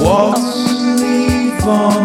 waltz.